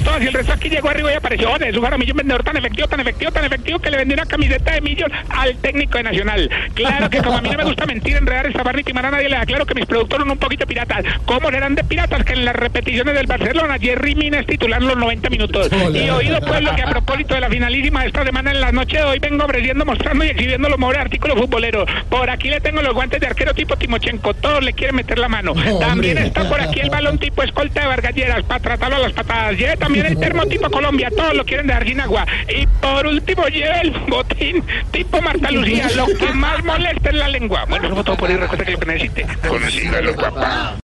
todos. Y el resto aquí llegó arriba y apareció de su Jaramillo, un vendedor tan efectivo, tan efectivo, tan efectivo que le vendió una camiseta de millos al técnico de Nacional. Claro que como a mí no me gusta mentir, enredar, estafar ni timar a nadie, le da claro que mis productos son un poquito piratas. ¿Cómo eran de piratas? Que en las repeticiones del Barcelona, Jerry Mina es titular los 90 minutos. Y oído pues lo que a propósito de la finalísima de esta semana en la noche de hoy vengo ofreciendo, mostrando y exhibiendo los mejores artículos futboleros. Por aquí le tengo los guantes de arquero tipo Timochenko, todos le quieren meter la mano. También está por aquí el balón tipo escolta de Vargalleras para tratarlo a las patadas. También el termo tipo Colombia, todos lo quieren dejar sin agua. Y por último lleve el botín tipo Marta Lucía, lo que más molesta es la lengua. Bueno, fue todo por ahí, recuerda que lo que necesite. Consígalo, papá.